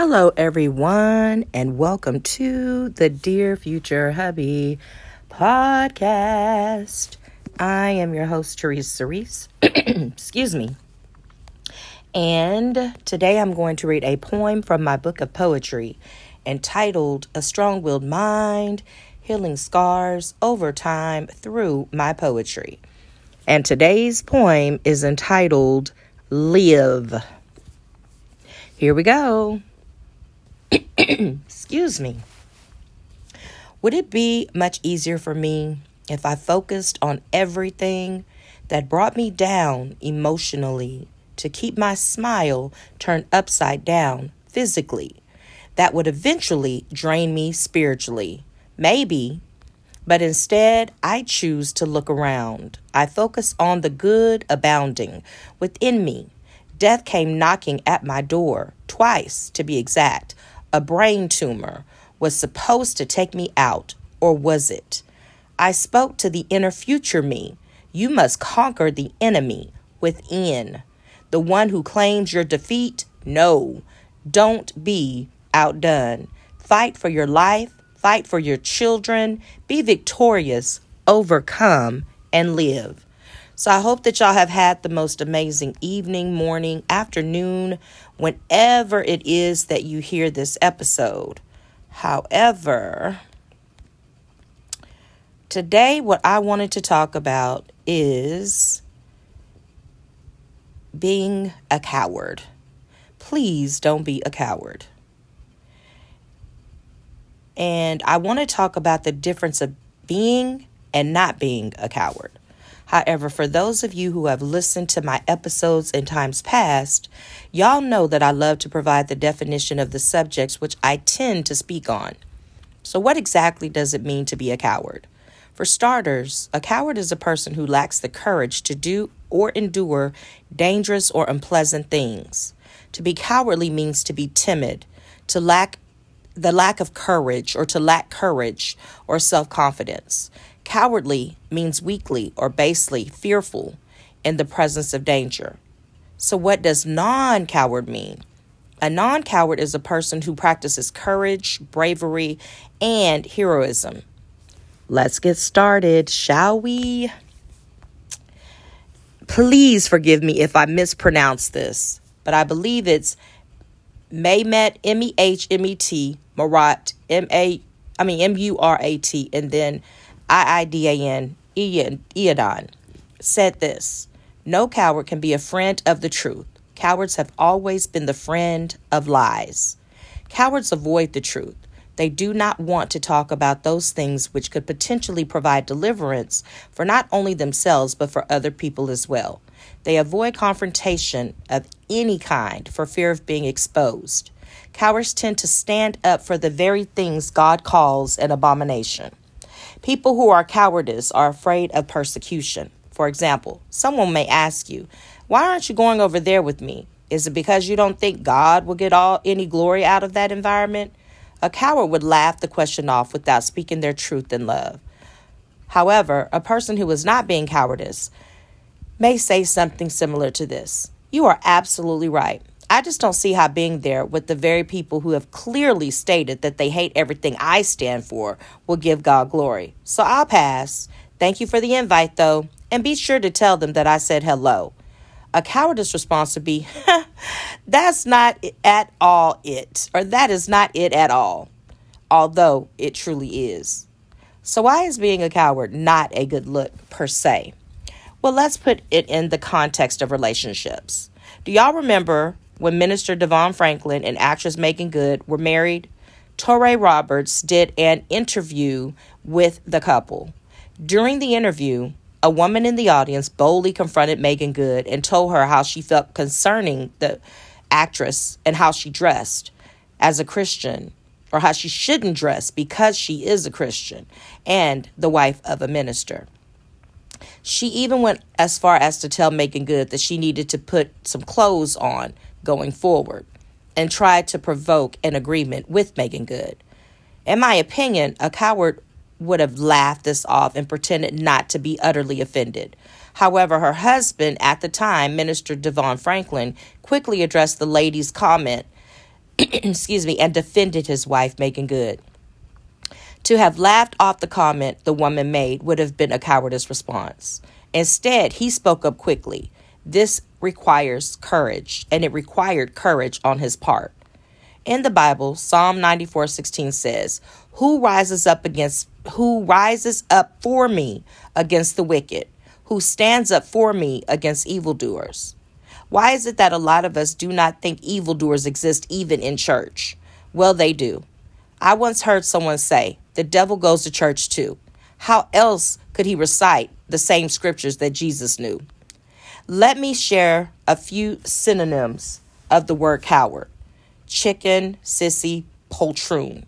Hello, everyone, and welcome to the Dear Future Hubby podcast. I am your host, Therese Cerise. Excuse me. And today I'm going to read a poem from my book of poetry entitled A Strong Willed Mind Healing Scars Over Time Through My Poetry. And today's poem is entitled Live. Here we go. Excuse me. Would it be much easier for me if I focused on everything that brought me down emotionally to keep my smile turned upside down physically? That would eventually drain me spiritually. Maybe. But instead, I choose to look around. I focus on the good abounding within me. Death came knocking at my door, twice to be exact a brain tumor was supposed to take me out, or was it? I spoke to the inner future me. You must conquer the enemy within. The one who claims your defeat? No. Don't be outdone. Fight for your life, fight for your children, be victorious, overcome, and live. So I hope that y'all have had the most amazing evening, morning, afternoon, whenever it is that you hear this episode. However, today what I wanted to talk about is being a coward. Please don't be a coward. And I want to talk about the difference of being and not being a coward. However, for those of you who have listened to my episodes in times past, y'all know that I love to provide the definition of the subjects which I tend to speak on. So, what exactly does it mean to be a coward? For starters, a coward is a person who lacks the courage to do or endure dangerous or unpleasant things. To be cowardly means to be timid, to lack the lack of courage or to lack courage or self confidence. Cowardly means weakly or basely fearful in the presence of danger. So, what does non coward mean? A non coward is a person who practices courage, bravery, and heroism. Let's get started, shall we? Please forgive me if I mispronounce this, but I believe it's Mehmet, M E H M E T, Marat, M A, I mean M U R A T, and then I I D A N, Iadon, said this No coward can be a friend of the truth. Cowards have always been the friend of lies. Cowards avoid the truth. They do not want to talk about those things which could potentially provide deliverance for not only themselves but for other people as well. They avoid confrontation of any kind for fear of being exposed. Cowards tend to stand up for the very things God calls an abomination. People who are cowardice are afraid of persecution. For example, someone may ask you, Why aren't you going over there with me? Is it because you don't think God will get all any glory out of that environment? A coward would laugh the question off without speaking their truth in love. However, a person who is not being cowardice may say something similar to this. You are absolutely right. I just don't see how being there with the very people who have clearly stated that they hate everything I stand for will give God glory. So I'll pass. Thank you for the invite, though, and be sure to tell them that I said hello. A cowardice response would be, that's not at all it, or that is not it at all, although it truly is. So, why is being a coward not a good look per se? Well, let's put it in the context of relationships. Do y'all remember when Minister DeVon Franklin and actress Meagan Good were married, Touré Roberts did an interview with the couple. During the interview, a woman in the audience boldly confronted Meagan Good and told her how she felt concerning the actress and how she dressed as a Christian or how she shouldn't dress because she is a Christian and the wife of a minister. She even went as far as to tell Meagan Good that she needed to put some clothes on going forward and tried to provoke an agreement with Meagan Good. In my opinion, a coward would have laughed this off and pretended not to be utterly offended. However, her husband at the time, Minister DeVon Franklin, quickly addressed the lady's comment excuse me, and defended his wife, Meagan Good. To have laughed off the comment the woman made would have been a cowardice response. Instead, he spoke up quickly. This requires courage, and it required courage on his part. In the Bible, Psalm 94:16 says, "Who rises up against who rises up for me against the wicked? Who stands up for me against evildoers?" Why is it that a lot of us do not think evildoers exist even in church? Well, they do. I once heard someone say, the devil goes to church too. How else could he recite the same scriptures that Jesus knew? Let me share a few synonyms of the word coward chicken, sissy, poltroon.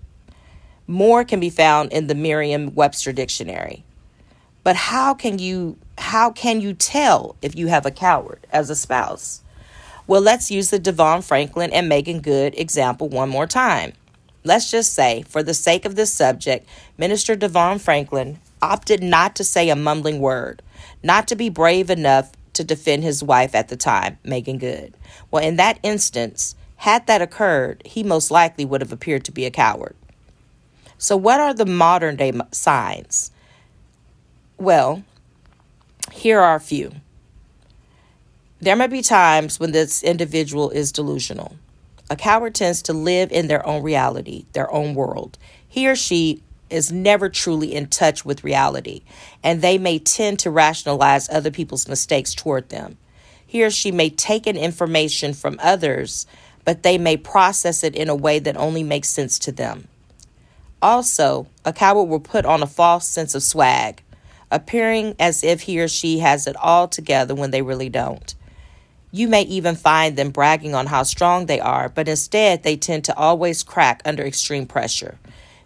More can be found in the Merriam-Webster dictionary. But how can you how can you tell if you have a coward as a spouse? Well, let's use the DeVon Franklin and Meagan Good example one more time. Let's just say, for the sake of this subject, Minister DeVon Franklin opted not to say a mumbling word, not to be brave enough to defend his wife at the time, Meagan Good. Well, in that instance, had that occurred, he most likely would have appeared to be a coward. So, what are the modern day signs? Well, here are a few. There may be times when this individual is delusional. A coward tends to live in their own reality, their own world. He or she is never truly in touch with reality, and they may tend to rationalize other people's mistakes toward them. He or she may take in information from others, but they may process it in a way that only makes sense to them. Also, a coward will put on a false sense of swag, appearing as if he or she has it all together when they really don't. You may even find them bragging on how strong they are, but instead they tend to always crack under extreme pressure.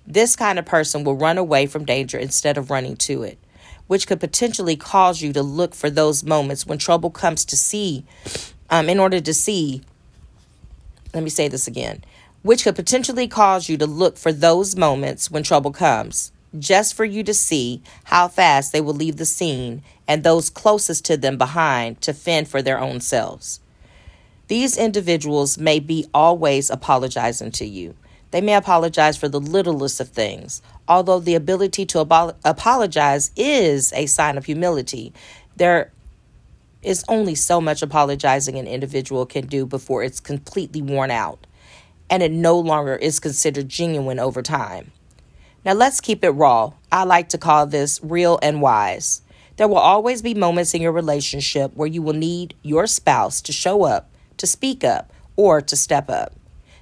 This kind of person will run away from danger instead of running to it, which could potentially cause you to look for those moments when trouble comes to see, um, in order to see. Let me say this again, which could potentially cause you to look for those moments when trouble comes just for you to see how fast they will leave the scene and those closest to them behind to fend for their own selves. These individuals may be always apologizing to you. They may apologize for the littlest of things. Although the ability to apologize is a sign of humility, there is only so much apologizing an individual can do before it's completely worn out and it no longer is considered genuine over time. Now let's keep it raw. I like to call this real and wise. There will always be moments in your relationship where you will need your spouse to show up, to speak up, or to step up.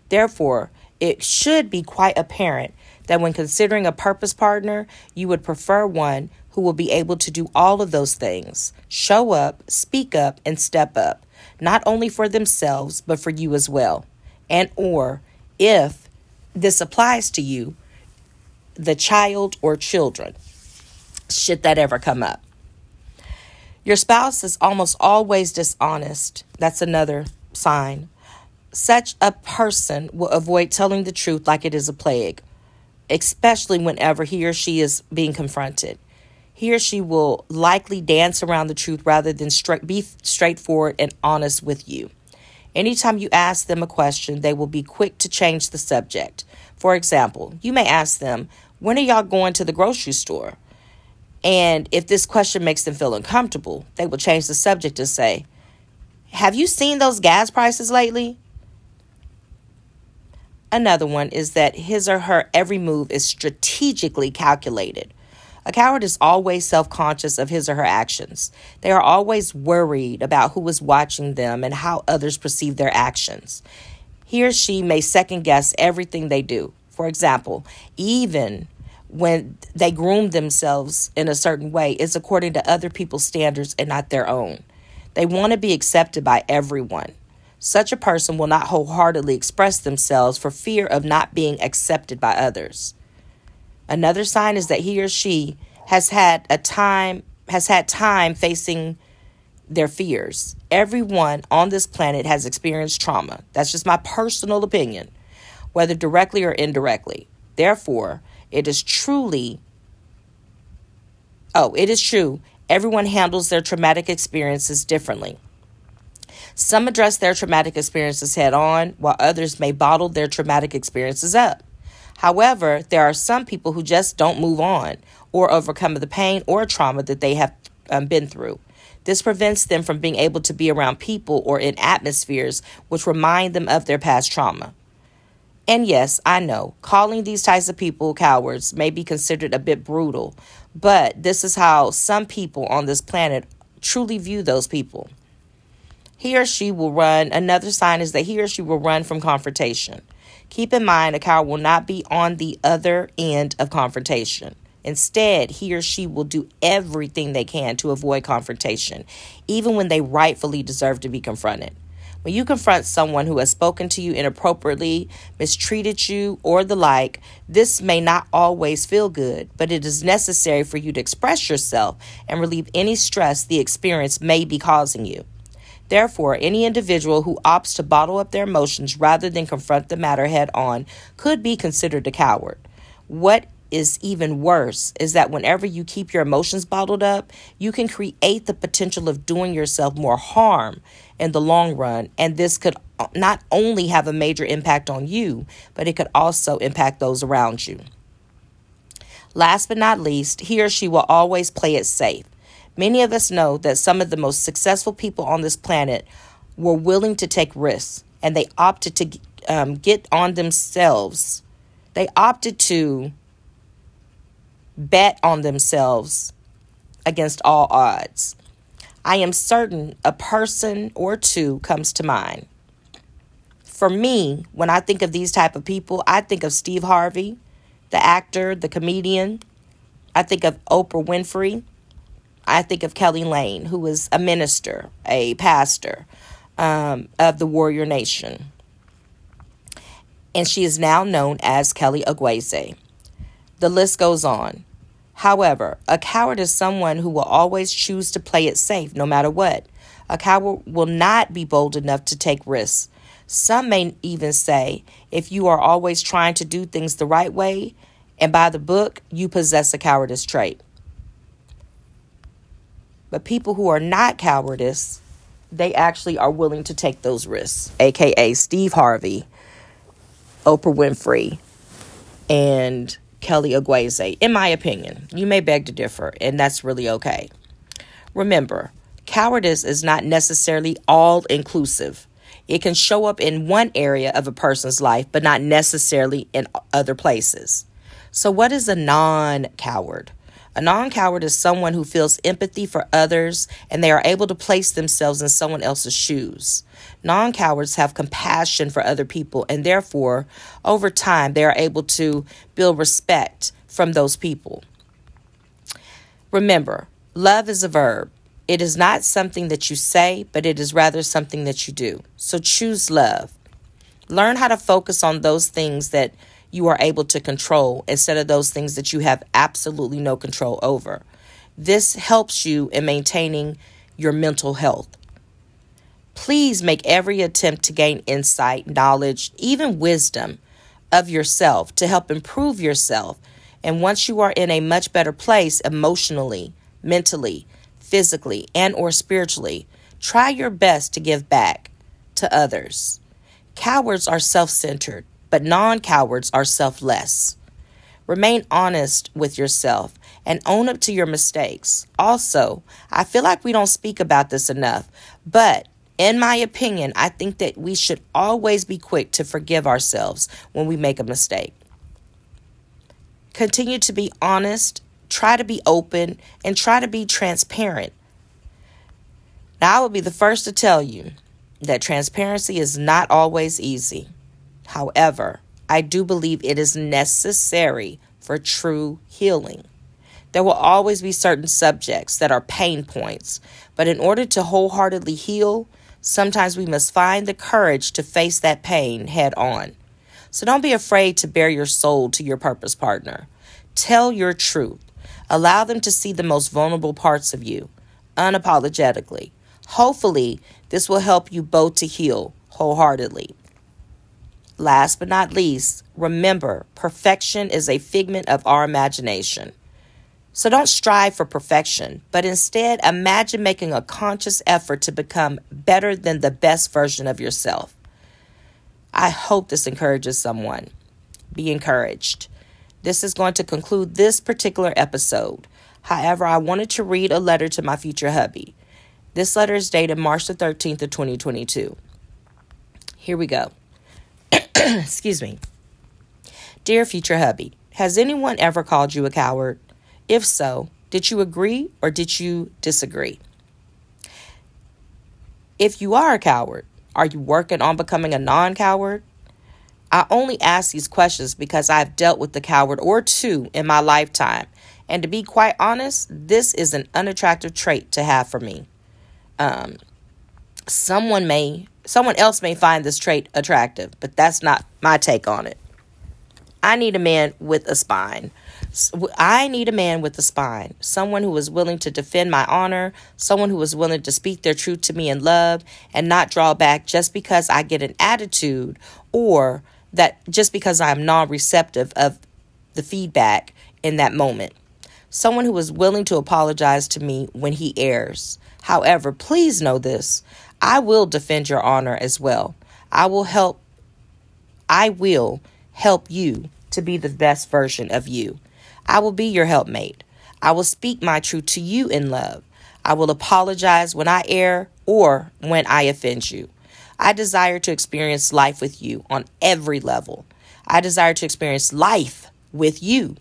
Therefore, it should be quite apparent that when considering a purpose partner, you would prefer one who will be able to do all of those things show up, speak up, and step up, not only for themselves, but for you as well. And, or if this applies to you, the child or children, should that ever come up. Your spouse is almost always dishonest. That's another sign. Such a person will avoid telling the truth like it is a plague, especially whenever he or she is being confronted. He or she will likely dance around the truth rather than be straightforward and honest with you. Anytime you ask them a question, they will be quick to change the subject. For example, you may ask them, When are y'all going to the grocery store? And if this question makes them feel uncomfortable, they will change the subject and say, Have you seen those gas prices lately? Another one is that his or her every move is strategically calculated. A coward is always self conscious of his or her actions. They are always worried about who is watching them and how others perceive their actions. He or she may second guess everything they do. For example, even when they groom themselves in a certain way, it's according to other people's standards and not their own. They want to be accepted by everyone. Such a person will not wholeheartedly express themselves for fear of not being accepted by others. Another sign is that he or she has had a time has had time facing their fears. Everyone on this planet has experienced trauma. That's just my personal opinion, whether directly or indirectly. Therefore, it is truly Oh, it is true. Everyone handles their traumatic experiences differently. Some address their traumatic experiences head on, while others may bottle their traumatic experiences up. However, there are some people who just don't move on or overcome the pain or trauma that they have um, been through. This prevents them from being able to be around people or in atmospheres which remind them of their past trauma. And yes, I know, calling these types of people cowards may be considered a bit brutal, but this is how some people on this planet truly view those people. He or she will run, another sign is that he or she will run from confrontation. Keep in mind, a coward will not be on the other end of confrontation. Instead, he or she will do everything they can to avoid confrontation, even when they rightfully deserve to be confronted. When you confront someone who has spoken to you inappropriately, mistreated you, or the like, this may not always feel good, but it is necessary for you to express yourself and relieve any stress the experience may be causing you. Therefore, any individual who opts to bottle up their emotions rather than confront the matter head on could be considered a coward. What is even worse is that whenever you keep your emotions bottled up, you can create the potential of doing yourself more harm in the long run. And this could not only have a major impact on you, but it could also impact those around you. Last but not least, he or she will always play it safe. Many of us know that some of the most successful people on this planet were willing to take risks and they opted to um, get on themselves. They opted to bet on themselves against all odds. I am certain a person or two comes to mind. For me, when I think of these type of people, I think of Steve Harvey, the actor, the comedian. I think of Oprah Winfrey. I think of Kelly Lane, who was a minister, a pastor um, of the Warrior Nation. And she is now known as Kelly Ogwese. The list goes on. However, a coward is someone who will always choose to play it safe no matter what. A coward will not be bold enough to take risks. Some may even say if you are always trying to do things the right way and by the book, you possess a cowardice trait. But people who are not cowardice, they actually are willing to take those risks, aka Steve Harvey, Oprah Winfrey, and Kelly Ogwese, in my opinion. You may beg to differ, and that's really okay. Remember, cowardice is not necessarily all inclusive. It can show up in one area of a person's life, but not necessarily in other places. So, what is a non coward? A non coward is someone who feels empathy for others and they are able to place themselves in someone else's shoes. Non cowards have compassion for other people and therefore, over time, they are able to build respect from those people. Remember, love is a verb. It is not something that you say, but it is rather something that you do. So choose love. Learn how to focus on those things that you are able to control instead of those things that you have absolutely no control over. This helps you in maintaining your mental health. Please make every attempt to gain insight, knowledge, even wisdom of yourself to help improve yourself. And once you are in a much better place emotionally, mentally, physically, and or spiritually, try your best to give back to others. Cowards are self-centered but non cowards are selfless. Remain honest with yourself and own up to your mistakes. Also, I feel like we don't speak about this enough, but in my opinion, I think that we should always be quick to forgive ourselves when we make a mistake. Continue to be honest, try to be open, and try to be transparent. Now, I will be the first to tell you that transparency is not always easy. However, I do believe it is necessary for true healing. There will always be certain subjects that are pain points, but in order to wholeheartedly heal, sometimes we must find the courage to face that pain head on. So don't be afraid to bare your soul to your purpose partner. Tell your truth. Allow them to see the most vulnerable parts of you unapologetically. Hopefully, this will help you both to heal wholeheartedly. Last but not least, remember perfection is a figment of our imagination. So don't strive for perfection, but instead imagine making a conscious effort to become better than the best version of yourself. I hope this encourages someone. Be encouraged. This is going to conclude this particular episode. However, I wanted to read a letter to my future hubby. This letter is dated March the 13th of 2022. Here we go. Excuse me. Dear future hubby, has anyone ever called you a coward? If so, did you agree or did you disagree? If you are a coward, are you working on becoming a non coward? I only ask these questions because I've dealt with the coward or two in my lifetime. And to be quite honest, this is an unattractive trait to have for me. Um, someone may, someone else may find this trait attractive, but that's not my take on it. I need a man with a spine. I need a man with a spine, someone who is willing to defend my honor, someone who is willing to speak their truth to me in love and not draw back just because I get an attitude or that just because I'm non receptive of the feedback in that moment. Someone who is willing to apologize to me when he errs. However, please know this I will defend your honor as well. I will help. I will help you to be the best version of you. I will be your helpmate. I will speak my truth to you in love. I will apologize when I err or when I offend you. I desire to experience life with you on every level. I desire to experience life with you.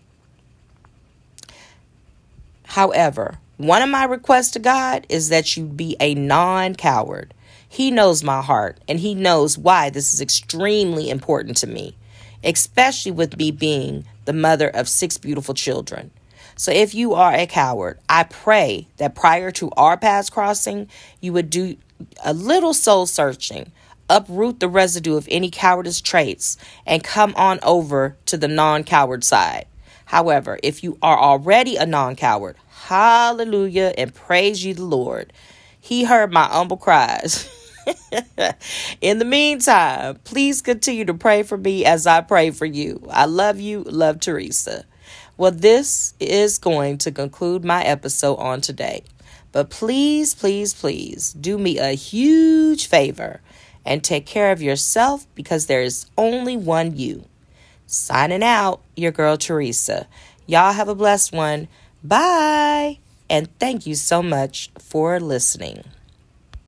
However, one of my requests to God is that you be a non coward. He knows my heart and He knows why this is extremely important to me especially with me being the mother of six beautiful children. So if you are a coward, I pray that prior to our paths crossing, you would do a little soul searching, uproot the residue of any cowardice traits, and come on over to the non coward side. However, if you are already a non coward, hallelujah and praise ye the Lord. He heard my humble cries. In the meantime, please continue to pray for me as I pray for you. I love you. Love Teresa. Well, this is going to conclude my episode on today. But please, please, please do me a huge favor and take care of yourself because there is only one you. Signing out, your girl Teresa. Y'all have a blessed one. Bye. And thank you so much for listening.